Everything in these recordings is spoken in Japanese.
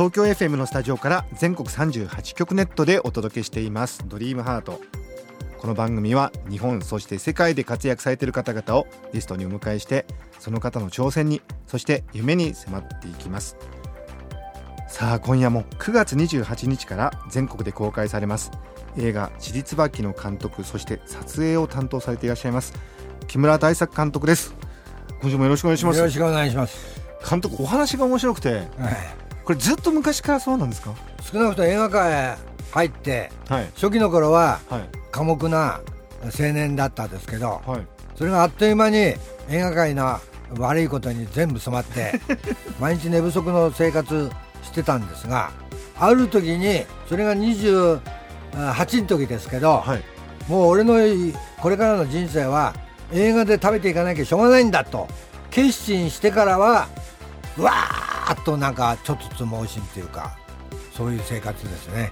東京 FM のスタジオから全国38局ネットでお届けしています。ドリームハート。この番組は日本そして世界で活躍されている方々をゲストにお迎えしてその方の挑戦にそして夢に迫っていきます。さあ今夜も9月28日から全国で公開されます。映画「ちりつばき」の監督そして撮影を担当されていらっしゃいます木村大作監督です。今週もよろしくお願いします。よろしくお願いします。監督お話が面白くてはいこれずっと昔からそうなんですか？少なくとも映画界入ってはい。初期の頃ははい。寡黙な青年だったんですけど、はい。それがあっという間に映画界の悪いことに全部染まって 毎日寝不足の生活してたんですが、ある時にそれが28の時ですけど、はい。もう俺のこれからの人生は映画で食べていかなきゃしょうがないんだと決心してからはうわーっとなんかちょっとつ盲信っていうかそういう生活ですね。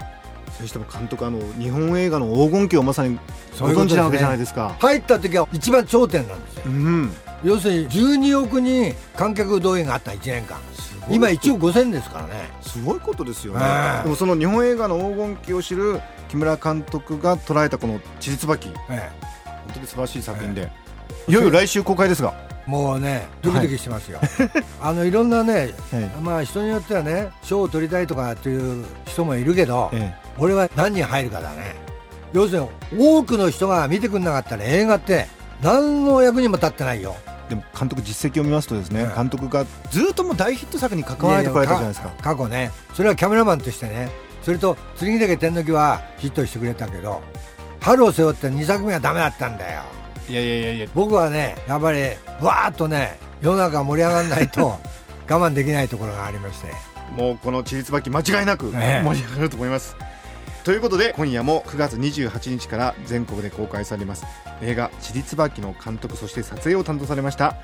そしても監督あの日本映画の黄金期をまさにご存知なわけじゃないですか。入った時は一番頂点なんですよ。うん。要するに12億人観客動員があった1年間。今1億5000ですからね。すごいことですよね。はいでもその日本映画の黄金期を知る木村監督が捉えたこの「ちりつばき」え本当に素晴らしい作品で、いよいよ来週公開ですが、えもうねドキドキしてますよ、あのいろんなねえまあ人によってはね賞を取りたいとかっていう人もいるけど、え俺は何人入るかだね。要するに多くの人が見てくんなかったら映画って何の役にも立ってないよ。でも監督実績を見ますとですね、はい監督がずっともう大ヒット作に関われてこられたじゃないですか。過去ね。それはキャメラマンとしてね。それと剣岳天の木はヒットしてくれたけど春を背負って2作目はダメだったんだよいやいやいやいや。僕はねやっぱりわーっとね世の中盛り上がらないと 我慢できないところがありまして。もうこの「ちりつばき」間違いなくええ。盛り上がると思います。ということで今夜も9月28日から全国で公開されます映画「ちりつばき」の監督そして撮影を担当されました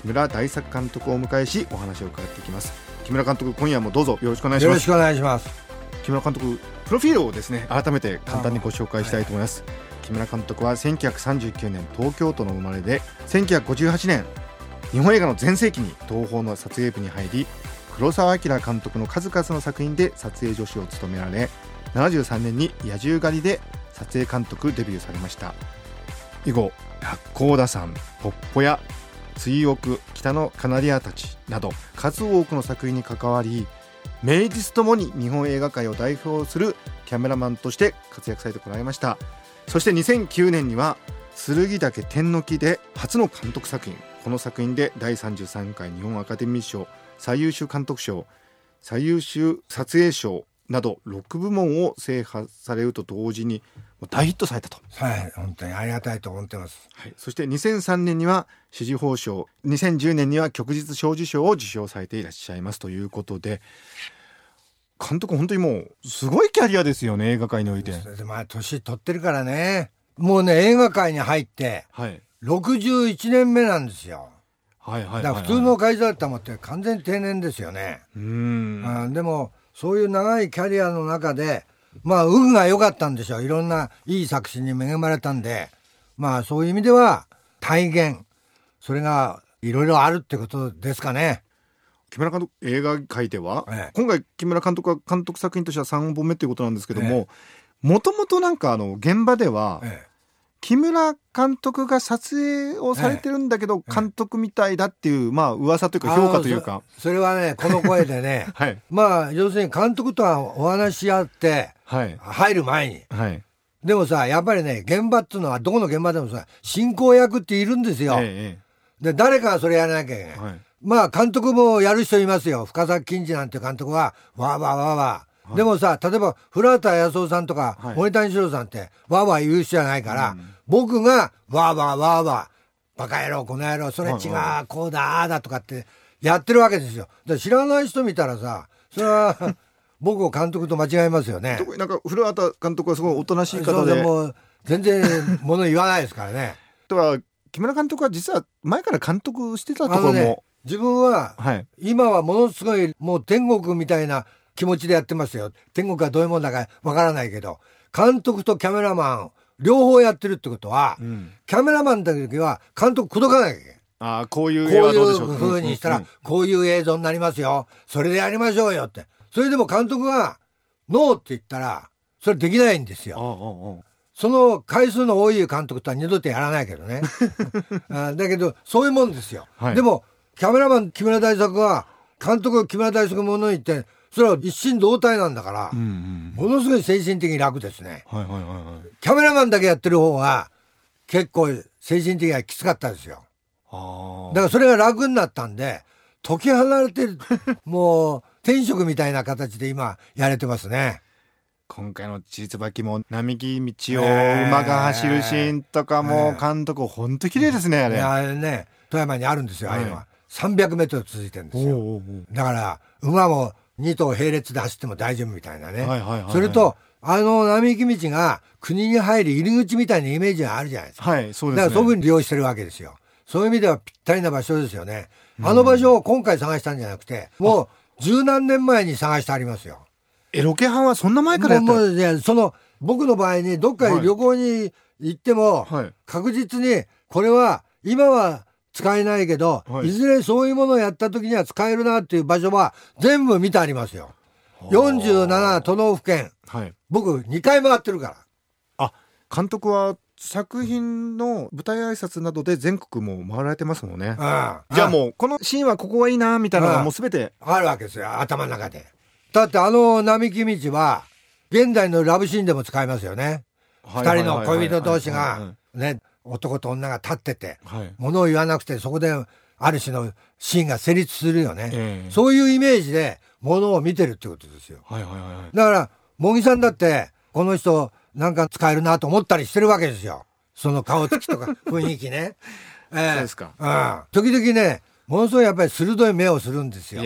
木村大作監督をお迎えしお話を伺っていきます。木村監督今夜もどうぞよろしくお願いします。よろしくお願いします。木村監督プロフィールをですね改めて簡単にご紹介したいと思います、木村監督は1939年東京都の生まれで1958年日本映画の全盛期に東宝の撮影部に入り黒澤明監督の数々の作品で撮影助手を務められ73年に野獣狩りで撮影監督デビューされました。以後八甲田山ポッポや追憶北のカナリアたちなど数多くの作品に関わり名実ともに日本映画界を代表するキャメラマンとして活躍されてこられました。そして2009年には剣岳天の木で初の監督作品この作品で第33回日本アカデミー賞最優秀監督賞最優秀撮影賞など6部門を制覇されると同時に大ヒットされたと、はい本当にありがたいと思ってます。はい、そして2003年には支持報賞2010年には旭日小綬賞を受賞されていらっしゃいますということで監督本当にもうすごいキャリアですよね映画界において。まあ年取ってるからね。もうね映画界に入ってはい。61年目なんですよ。はいはいはい、だから普通の会社だったらもって完全定年ですよね、うーん。うんでもそういう長いキャリアの中でまあ運が良かったんでしょう。いろんないい作品に恵まれたんで。まあそういう意味では体現それがいろいろあるってことですかね木村監督映画界では、ええ。今回木村監督は監督作品としては3本目ということなんですけどえももともとなんかあの現場では、え木村監督が撮影をされてるんだけど、え監督みたいだっていうまあ噂というか評価というか。そそれはねこの声でね。はい。まあ要するに監督とはお話し合ってはい。入る前に。はい。でもさやっぱりね現場っていうのはどこの現場でもさ進行役っているんですよ、えで誰かがそれやらなきゃいけない、えはいまあ監督もやる人いますよ。深崎金次なんて監督はわーわーわーわー、でもさ例えば古畑康夫さんとか、はい。森谷史郎さんってわーわー言う人じゃないから、僕がわーわーわーわーバカ野郎この野郎それ違う、こうだああだとかってやってるわけですよ。で知らない人見たらさそれは 僕を監督と間違えますよね。特になんか古畑監督はすごいおとなしい方で。でもう全然物言わないですからね。とは木村監督は実は前から監督してたところも、ね自分ははい今はものすごいもう天国みたいな気持ちでやってますよ。天国がどういうもんだかわからないけど、監督とキャメラマン両方やってるってことは、うんキャメラマンだ時は監督口説かなきゃいけない。ああこういうこう絵はどうでしょう？いう風にしたら、こういう映像になりますよ。それでやりましょうよって。それでも監督がノーって言ったら、それできないんですよ。ああああその回数の多い監督とは二度とやらないけどね。あだけど、そういうもんですよ。はいでも、キャメラマン木村大作は、監督木村大作もの言って、それは一心同体なんだから、うんうんものすごい精神的に楽ですね。はいはいはいはいキャメラマンだけやってる方は、結構精神的にはきつかったですよ。あだからそれが楽になったんで、解き放れてる、もう、天職みたいな形で今、やれてますね。今回の「ちつばき」も並木道をええ馬が走るシーンとかもええ監督ほんと綺麗ですねあれ。いやあれね、富山にあるんですよ、ああいうのは。300メートル続いてるんですよ。おうおうだから、馬も2頭並列で走っても大丈夫みたいなね。それと、あの並木道が国に入る入り口みたいなイメージがあるじゃないですか。はいそうですね。だからそういうふうに利用してるわけですよ。そういう意味ではぴったりな場所ですよね。あの場所を今回探したんじゃなくて、もう十何年前に探してありますよ。えロケハンはそんな前からやったもうもういやその僕の場合にどっかに旅行に行っても、はい確実にこれは今は使えないけど、はい。い、ずれそういうものをやった時には使えるなっていう場所は全部見てありますよ。47都道府県。はい。僕2回回ってるから。あ監督は作品の舞台挨拶などで全国も回られてますもんね。うんじゃあもうこのシーンはここがいいなみたいなのがもうすべて。あるわけですよ頭の中で。だってあの並木道は現代のラブシーンでも使えますよね。二人の恋人同士が。ね男と女が立っててはい。物を言わなくてそこである種のシーンが成立するよね、ええ。そういうイメージで物を見てるってことですよ。はいはいはいはい。だから茂木さんだってこの人なんか使えるなと思ったりしてるわけですよ。その顔つきとか 雰囲気ね、ええ。そうですか。うん、時々ねものすごいやっぱり鋭い目をするんですよ。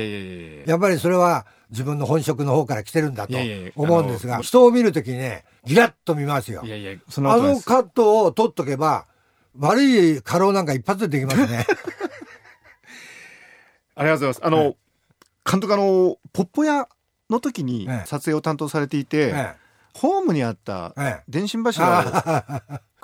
やっぱりそれは自分の本職の方から来てるんだと思うんですが人を見るときにねギラッと見ますよ。あのカットを取っとけば悪い過労なんか一発でできますね。ありがとうございます。あの、監督あのポッポ屋の時にええ。撮影を担当されていて、えホームにあったええ。電信柱を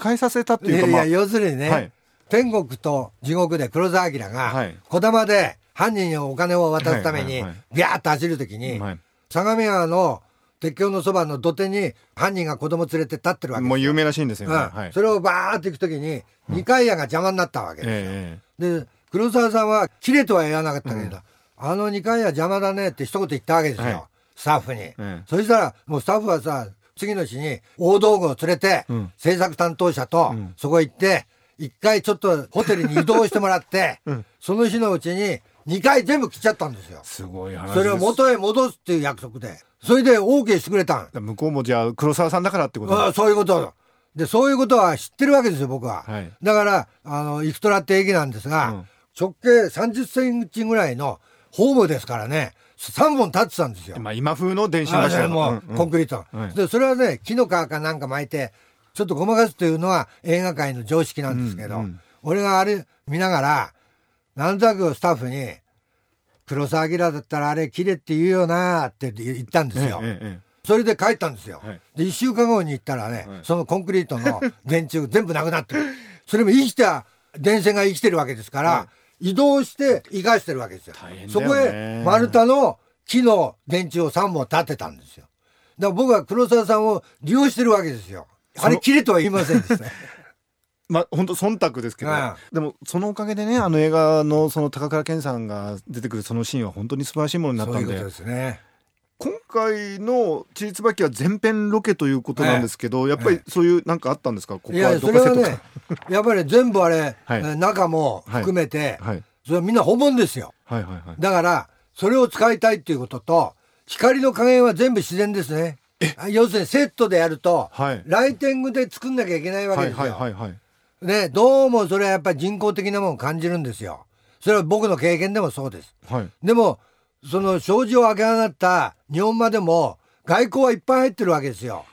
変えさせたっていうかまあえいや要するにね、はい。天国と地獄で黒澤明がはい。児玉で犯人にお金を渡すためにビャーッと走る時にはい。相模川の鉄橋のそばの土手に犯人が子供連れて立ってるわけもう有名なシーンですよね、うん。はい。それをバーッと行く時に二階屋が邪魔になったわけですよ、えで黒沢さんは切れとは言わなかったけど、あの二階屋邪魔だねって一言言ったわけですよ、はい。スタッフに、えそしたらもうスタッフはさ次の日に大道具を連れて、うん。制作担当者とん。そこ行って一回ちょっとホテルに移動してもらって、ん。その日のうちに二回全部切っちゃったんですよ。すごい話です。それを元へ戻すっていう約束で。それで OK してくれたん。向こうもじゃあ黒沢さんだからってことそういうこと。でそういうことは知ってるわけですよ僕は、はい。だからあのイクトラって駅なんですが、うん。直径30センチぐらいのホームですからね3本立ってたんですよ、まあ今風の電信あ柱もう、んん。コンクリート、はい。でそれはね木の皮かなんか巻いてちょっとごまかすというのは映画界の常識なんですけど、うんうん。俺があれ見ながらなんとなくスタッフに「黒澤明だったらあれ切れって言うよな」って言ったんですよ。ええええそれで帰ったんですよ。はいで、1週間後に行ったらね、はいそのコンクリートの電柱全部なくなってる。それも生きた電線が生きてるわけですから、は移動して生かしてるわけですよ。大変だそこへ丸太の木の電柱を3本立てたんですよ。だから僕は黒沢さんを利用してるわけですよ。あれ切れとは言いませんでしたね。まあ本当忖度ですけど、うんでもそのおかげでねあの映画のその高倉健さんが出てくるそのシーンは本当に素晴らしいものになったんでそうですね。今回の「ちりつばき」は全編ロケということなんですけど、やっぱりえそういうなんかあったんですか？ここいや、はどかせとかね、やっぱり全部あれ、はい。えー中も含めて、はい。それはみんな本物ですよ。はいはいはい。だから、それを使いたいっていうことと、光の加減は全部自然ですね。あ要するにセットでやると、はい。ライティングで作んなきゃいけないわけはいですよ。はいはいはいね、どうもそれはやっぱり人工的なものを感じるんですよ。それは僕の経験でもそうです。はいでも、その障子を開け放った日本までも外交はいっぱい入ってるわけですよ。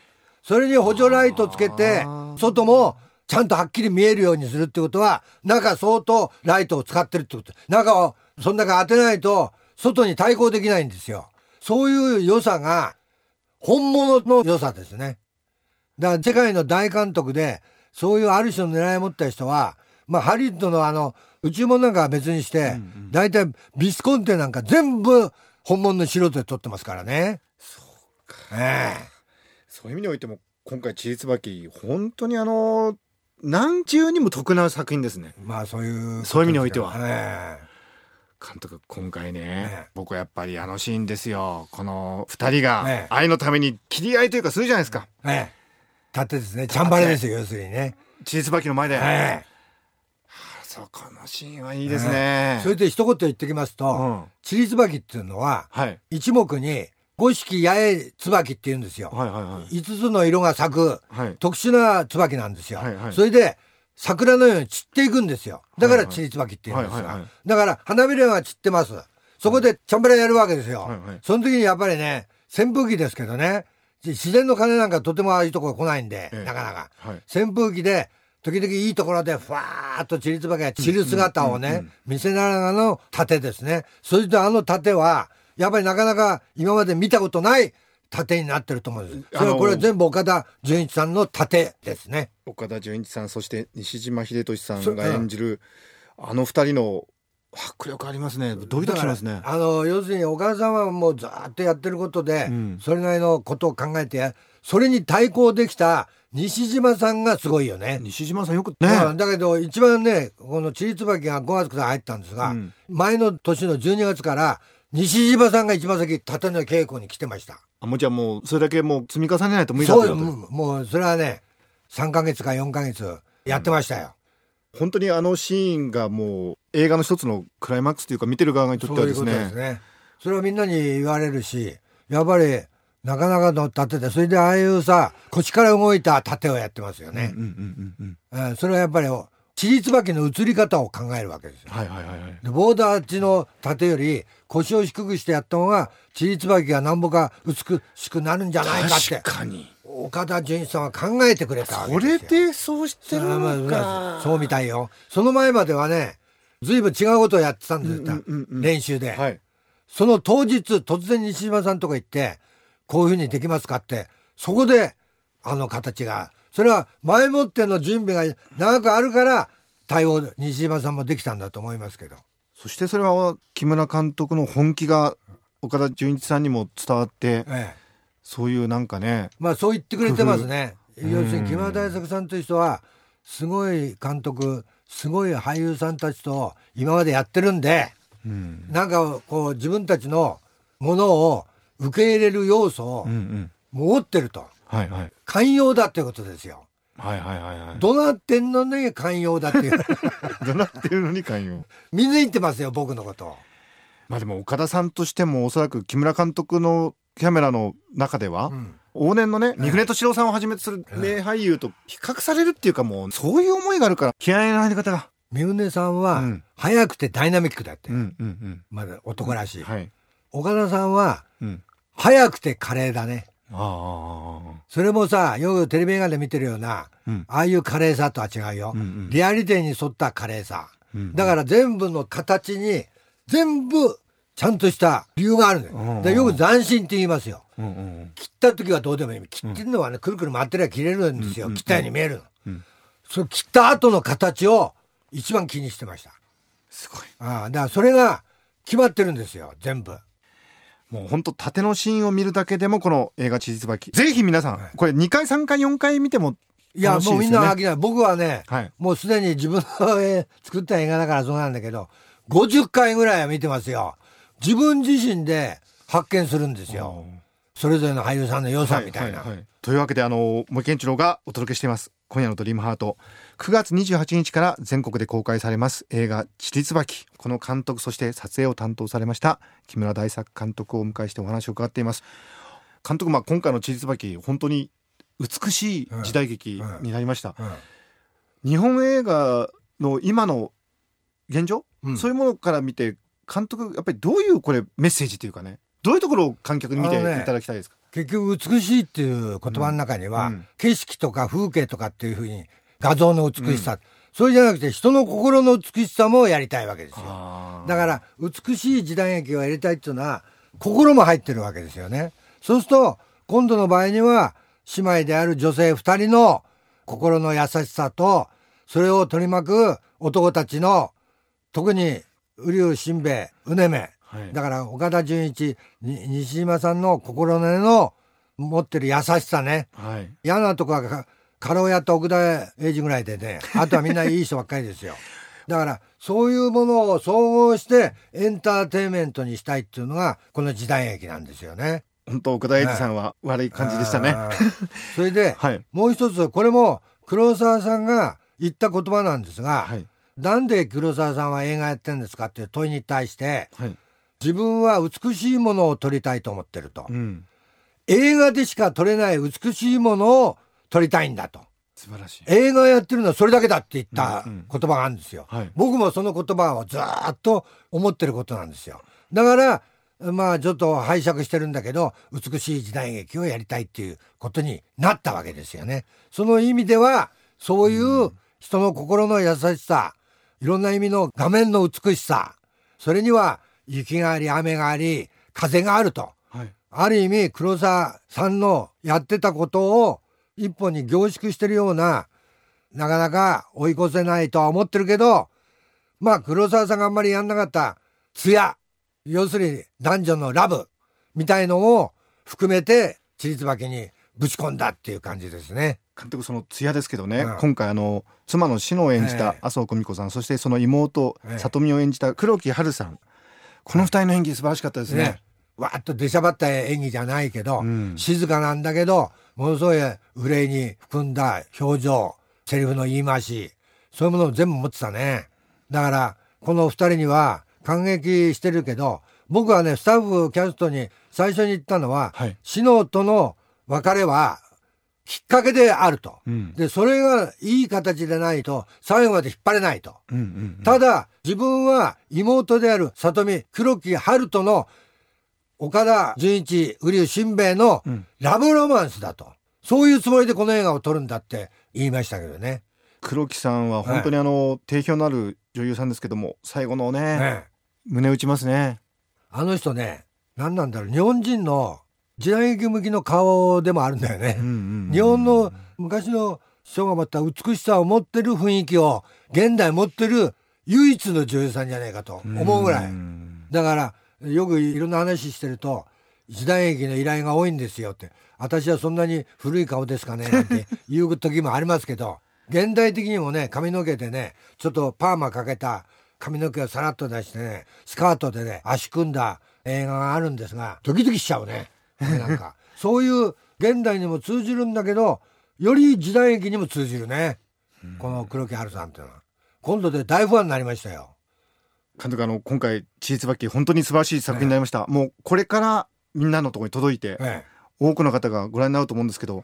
それに補助ライトつけて外もちゃんとはっきり見えるようにするってことは中相当ライトを使ってるってこと中をそん中当てないと外に対抗できないんですよ。そういう良さが本物の良さですね。だから世界の大監督でそういうある種の狙いを持った人はまあハリウッドのあの宇宙物なんかは別にして、大体ビスコンテなんか全部本物の素人で撮ってますからね。そうか。ええそういう意味においても今回「ちりつばき」本当にあの何重にも得な作品ですね。まあそういう、そういう意味においては。え監督今回ね、え僕はやっぱりあのシーンですよ。この2人がええ。愛のために切り合いというかするじゃないですか。えええ盾ですね。チャンバレですよ、要するにね。ちりつばきの前で、えそこのシーンはいいですえね、それで一言言ってきますと、うんチリツバキっていうのは、はい一目に五色八重椿って言うんですよ。はいはいはい五つの色が咲くはい特殊な椿なんですよ。はいはいそれで桜のように散っていくんですよ。だかはいはいらチリツバキって言うんですはいはいはいが。だから花びらが散ってます。そこでチャンバラやるわけですよ。はいはいその時にやっぱりね、扇風機ですけどね、自然の風なんかとてもああいうところ来ないんで、ええなかなか。はい扇風機で時々いいところでふわーっとチリツバキが散る姿をね、見せながらの盾ですね。それとあの盾は、やっぱりなかなか今まで見たことない盾になってると思うんです。それはこれ全部岡田准一さんの盾ですね。岡田准一さんそして西島秀俊さそんが演じるあの二人の迫力ありますねドキドキしますねあの要するに岡田さんはもうずーっとやってることで、うんそれなりのことを考えてそれに対抗できた西島さんがすごいよね。西島さんよくねうんだけど一番ねこの「ちりつばき」が5月から入ったんですが、うん前の年の12月から西島さんが一番先縦の稽古に来てました。あもうじゃあもうそれだけもう積み重ねないと無理だそうったともうもうそれはね3ヶ月か4ヶ月やってましたよ。本当にあのシーンがもう映画の一つのクライマックスというか見てる側にとってはですそういうことですねね。それはみんなに言われるし、やっぱりなかなかの盾で、それでああいうさ、腰から動いた盾をやってますよね。それはやっぱり、ちりつばきの映り方を考えるわけですよ。はいはいはいはいでボーダー地の盾より腰を低くしてやった方が、ちりつばきがなんぼか美しくなるんじゃないかって確、かに岡田准一さんは考えてくれたわけこですよ。れでそうしてるのまあかそうみたいよ。その前まではね、ずいぶん違うことをやってたんですよ、うんうんうんうん練習で。はいその当日、突然西島さんとか行って、こういうふうにできますかって、そこで、あの形が、それは前もっての準備が長くあるから、対応、西島さんもできたんだと思いますけど。そしてそれは木村監督の本気が岡田准一さんにも伝わってええ。そういうなんかねまあそう言ってくれてますね。要するに木村大作さんという人は、すごい監督、すごい俳優さんたちと今までやってるんで、うん。なんかこう自分たちのものを受け入れる要素をうんうん。持ってると。はいはい。寛容だってことですよ。はいはいはいはい。どうなってんのね寛容だっていう。どなってるのに寛容。見抜いてますよ僕のことまあでも岡田さんとしてもおそらく木村監督のキャメラの中では、うん。往年のね三船敏郎さんをはじめとする名俳優と比較されるっていうかもうそういう思いがあるから。気合いの入り方が。三船さんはうん。早くてダイナミックだって、うんうんまだ男らしい、うんはい。岡田さんはうん。早くて華麗だね。あそれもさよくテレビ映画で見てるような、うん。ああいう華麗さとは違うよ、うんうん。リアリティに沿った華麗さ、うん。だから全部の形に全部ちゃんとした理由があるん。だよ、よく斬新って言いますよ。切った時はどうでもいい。切ってるのはね、くるくる回ってりゃ切れるんですよ、うん切ったように見えるの、うん。その切った後の形を一番気にしてました。すごい。ああだからそれが決まってるんですよ。全部。もう本当縦のシーンを見るだけでもこの映画「地図ばき」ぜひ皆さんこれ2回3回4回見てもいや楽しいもうみんな飽きない僕はね、はい。もうすでに自分の絵作った映画だからそうなんだけど50回ぐらいは見てますよ自分自身で発見するんですよ。それぞれの俳優さんの良さみたいな、はははというわけであの森健一郎がお届けしています。今夜の「ドリームハート。9月28日から全国で公開されます。映画「ちりつばき」この監督そして撮影を担当されました木村大作監督をお迎えしてお話を伺っています。監督、まあ、今回の「ちりつばき」本当に美しい時代劇になりました、うん日本映画の今の現状、うん。そういうものから見て監督やっぱりどういうこれメッセージというかねどういうところを観客に見ていただきたいですか、結局美しいっていう言葉の中には、うん。うん景色とか風景とかっていうふうに画像の美しさ、それじゃなくて人の心の美しさもやりたいわけですよ。だから美しい時代劇をやりたいっていうのは心も入ってるわけですよね。そうすると今度の場合には姉妹である女性2人の心の優しさとそれを取り巻く男たちの特に瓜生新兵衛うねめ。はい。だから岡田准一に西島さんの心根の持ってる優しさね。はい。嫌なとこはか過労やった奥田英二ぐらいでねあとはみんないい人ばっかりですよ。だからそういうものを総合してエンターテインメントにしたいっていうのがこの時代劇なんですよね。本当奥田英二さんは悪い感じでしたね。あー。それで、はい。もう一つこれも黒沢さんが言った言葉なんですが、はいなんで黒沢さんは映画やってんですかっていう問いに対してはい。自分は美しいものを撮りたいと思ってると、うん。映画でしか撮れない美しいものを撮りたいんだと。素晴らしい。映画やってるのはそれだけだって言ったうんうん。言葉があるんですよ、はい。僕もその言葉をずーっと思ってることなんですよ。だからまあちょっと拝借してるんだけど美しい時代劇をやりたいっていうことになったわけですよね。その意味ではそういう人の心の優しさいろんな意味の画面の美しさ。それには雪があり雨があり風があると。はい。ある意味黒沢さんのやってたことを一本に凝縮してるようななかなか追い越せないとは思ってるけどまあ黒沢さんがあんまりやんなかった艶要するに男女のラブみたいのを含めてちりつばきにぶち込んだっていう感じですね。監督その艶ですけどね、うん。今回あの妻の志乃を演じたええ。麻生久美子さん、そしてその妹ええ。里美を演じた黒木華さん。この二人の演技素晴らしかったですね。ねわーっと出しゃばった演技じゃないけど、うん。静かなんだけどものすごい憂いに含んだ表情セリフの言い回しそういうものを全部持ってたね。だからこの二人には感激してるけど僕はねスタッフキャストに最初に言ったのは、はい。シノとの別れはきっかけであると、うん。でそれがいい形でないと最後まで引っ張れないと。うんうんうん。ただ自分は妹である里見黒木春人の岡田准一瓜生新兵衛のうん。ラブロマンスだと、そういうつもりでこの映画を撮るんだって言いましたけどね。黒木さんは本当にあの、定評のある女優さんですけども最後のねね胸打ちますね。あの人ね何なんだろう。日本人の時代劇向きの顔でもあるんだよね。うんうんうん日本の昔の人が持った美しさを持ってる雰囲気を現代持ってる唯一の女優さんじゃないかと思うぐらい。んだからよくいろんな話してると時代劇の依頼が多いんですよって私はそんなに古い顔ですかねなんて 言う時もありますけど現代的にもね髪の毛でねちょっとパーマかけた髪の毛をさらっと出してねスカートでね足組んだ映画があるんですがドキドキしちゃうねなんか。そういう現代にも通じるんだけどより時代劇にも通じるね。この黒木華さんっていうのは。今度で大ファンになりましたよ。監督あの今回「チーズバッキー」本当に素晴らしい作品になりました、もうこれからみんなのところに届いてえ多くの方がご覧になると思うんですけど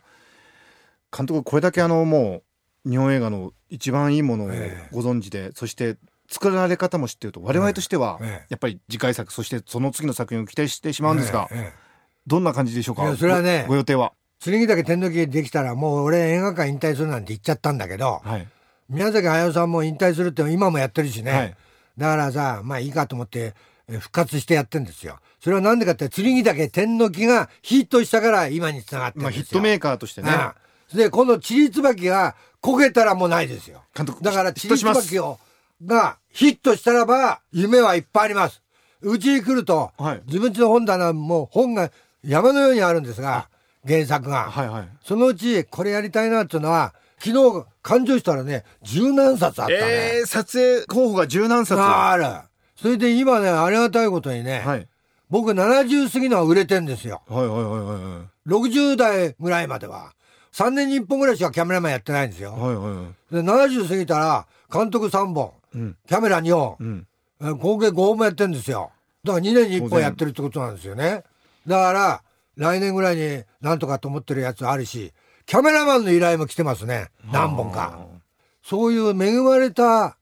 監督これだけあのもう日本映画の一番いいものをええ。ご存知で、そして作られ方も知ってると我々としてはええ。やっぱり次回作そしてその次の作品を期待してしまうんですが、ええええどんな感じでしょうか？それはねごご予定は？剣岳天の木できたらもう俺映画館引退するなんて言っちゃったんだけどはい。宮崎駿さんも引退するって今もやってるしね、はい。だからさまあいいかと思ってえ復活してやってんですよ。それはなんでかって剣岳天の木がヒットしたから今につながってるまあ、んですよ、ヒットメーカーとしてね。ああ。でこのチリツバキがこけたらもうないですよ。監督だからチリヒットします。ツバキをがヒットしたらば夢はいっぱいあります。うちに来ると、はい。自分家の本棚もう本が山のようにあるんですが原作が、はいはい。そのうちこれやりたいなっていうのは昨日勘定したらね十何冊あったね、えー、撮影候補が十何冊。はある。それで今ねありがたいことにね、いはい。僕70過ぎのは売れてんですよ。はいはいはいはい60代ぐらいまでは。3年に1本ぐらいしかキャメラマンやってないんですよ、はいはいはい。で70過ぎたら監督3本。うん。キャメラ2本、うん。え合計5本もやってるんですよ。だから2年に1本やってるってことなんですよねだから来年ぐらいになんとかと思ってるやつあるしキャメラマンの依頼も来てますね。何本か。そういう恵まれた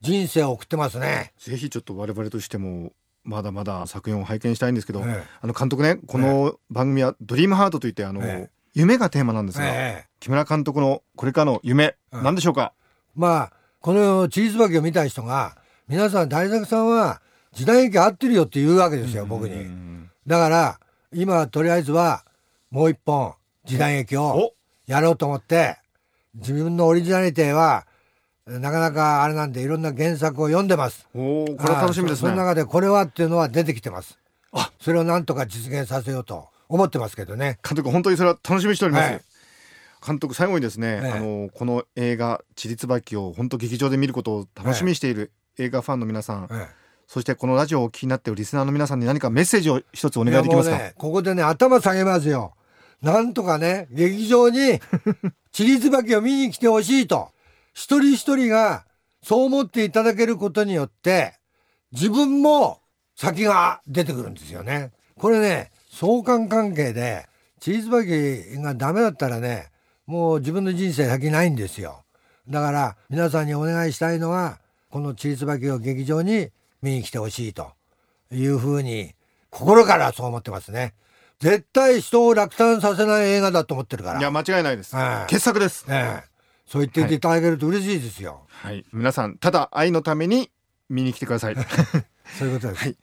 人生を送ってますね。ぜひちょっと我々としてもまだまだ作品を拝見したいんですけど、ええ。あの監督ねこの番組は「ドリームハートといってあの、ええ。夢がテーマなんですが、ええ。木村監督のこれからの夢、うん。何でしょうか？まあこのチリツバキを見た人が皆さん大作さんは時代劇合ってるよって言うわけですよ僕に。だから今とりあえずはもう一本時代劇をお。やろうと思って自分のオリジナリティはなかなかあれなんでいろんな原作を読んでます。おおこれは楽しみですね。ああそその中でこれはっていうのは出てきてます。それをなんとか実現させようと思ってますけどね。監督本当にそれは楽しみにしております、はい。監督最後にですね、ええ。あのこの映画「ちりつばき」を本当劇場で見ることを楽しみにしている映画ファンの皆さん、えそしてこのラジオをお聞きになっているリスナーの皆さんに何かメッセージを一つおえ願いできますか、ねここでね頭下げますよ。なんとかね劇場に チリツバキを見に来てほしいと。一人一人がそう思っていただけることによって自分も先が出てくるんですよね。これね相関関係でチリツバキがダメだったらねもう自分の人生先ないんですよ。だから皆さんにお願いしたいのはこのチリツバキを劇場に見に来てほしいというふうに心からそう思ってますね。絶対人を落胆させない映画だと思ってるから。いや間違いないです、はい傑作です、ええ。そう言っていただけると嬉しいですよ、はい、皆さんただ愛のために見に来てください。そういうことです、はい。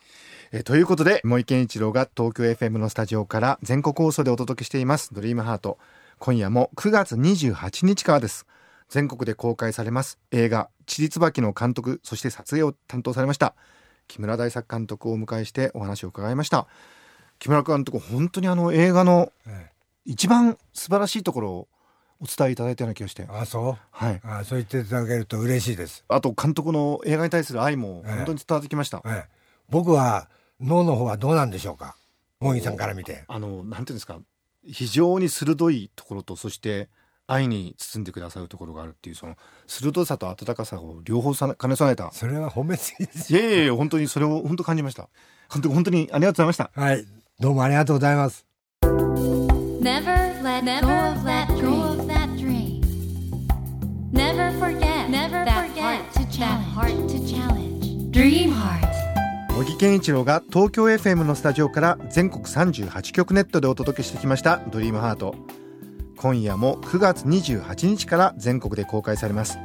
えーということで森健一郎が東京 FM のスタジオから全国放送でお届けしています「ドリームハート。今夜も9月28日からです全国で公開されます。映画「ちりつばき」の監督そして撮影を担当されました。木村大作監督をお迎えしてお話を伺いました。木村監督本当にあの映画のええ。一番素晴らしいところをお伝えいただいたような気がして。あそう？はい。あそう言っていただけると嬉しいです、あと監督の映画に対する愛も本当に伝わってきました、ええ。僕は脳の方はどうなんでしょうか？茂木さんから見て。あのなんていうんですか？非常に鋭いところとそして愛に包んでくださるところがあるっていうその鋭さと温かさを両方さ兼ね備えたそれは褒めすぎですいやいやいや本当にそれを本当感じました監督本当にありがとうございましたはいどうもありがとうございます Never let go of that dream. Never forget Never that heart to challenge. heart to challenge. Dream Heart. 茂木健一郎が東京 FM のスタジオから全国38局ネットでお届けしてきました「ドリームハート今夜も9月28日から全国で公開されます。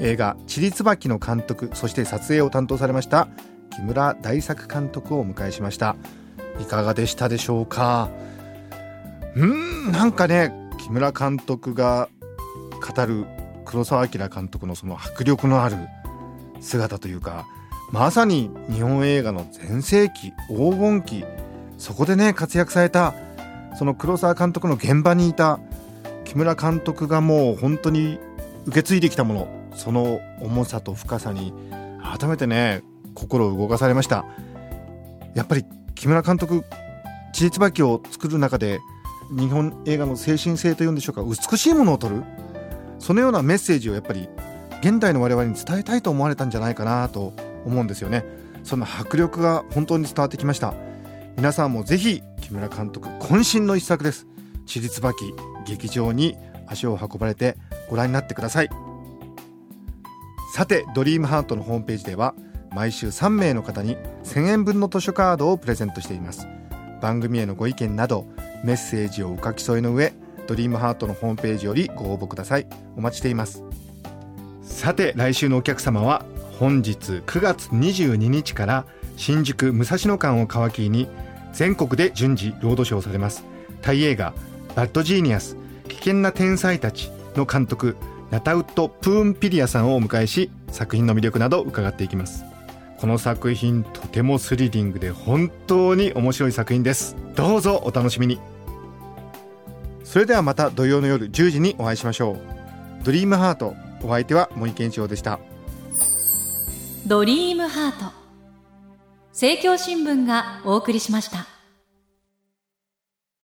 映画「ちりつばき」の監督そして撮影を担当されました木村大作監督をお迎えしました。いかがでしたでしょうか？うーんなんかね木村監督が語る黒澤明監督のその迫力のある姿というかまさに日本映画の全盛期黄金期そこでね活躍されたその黒澤監督の現場にいた木村監督がもう本当に受け継いできたものその重さと深さに改めてね心を動かされました。やっぱり木村監督「ちりつばき」を作る中で日本映画の精神性というんでしょうか美しいものを撮るそのようなメッセージをやっぱり現代の我々に伝えたいと思われたんじゃないかなと思うんですよね。その迫力が本当に伝わってきました。皆さんもぜひ木村監督渾身の一作です「ちりつばき」劇場に足を運ばれてご覧になってください。さてドリームハートのホームページでは毎週3名の方に1000円分の図書カードをプレゼントしています。番組へのご意見などメッセージをお書き添えの上ドリームハートのホームページよりご応募ください。お待ちしています。さて来週のお客様は本日9月22日から新宿武蔵野館を皮切りに全国で順次ロードショーされます。タイ映画「バッドジーニアス危険な天才たち」の監督ナタウット・プーンピリアさんをお迎えし作品の魅力など伺っていきます。この作品とてもスリリングで本当に面白い作品です。どうぞお楽しみに。それではまた土曜の夜10時にお会いしましょう。ドリームハートお相手は森健一郎でした。ドリームハート。政教新聞がお送りしました。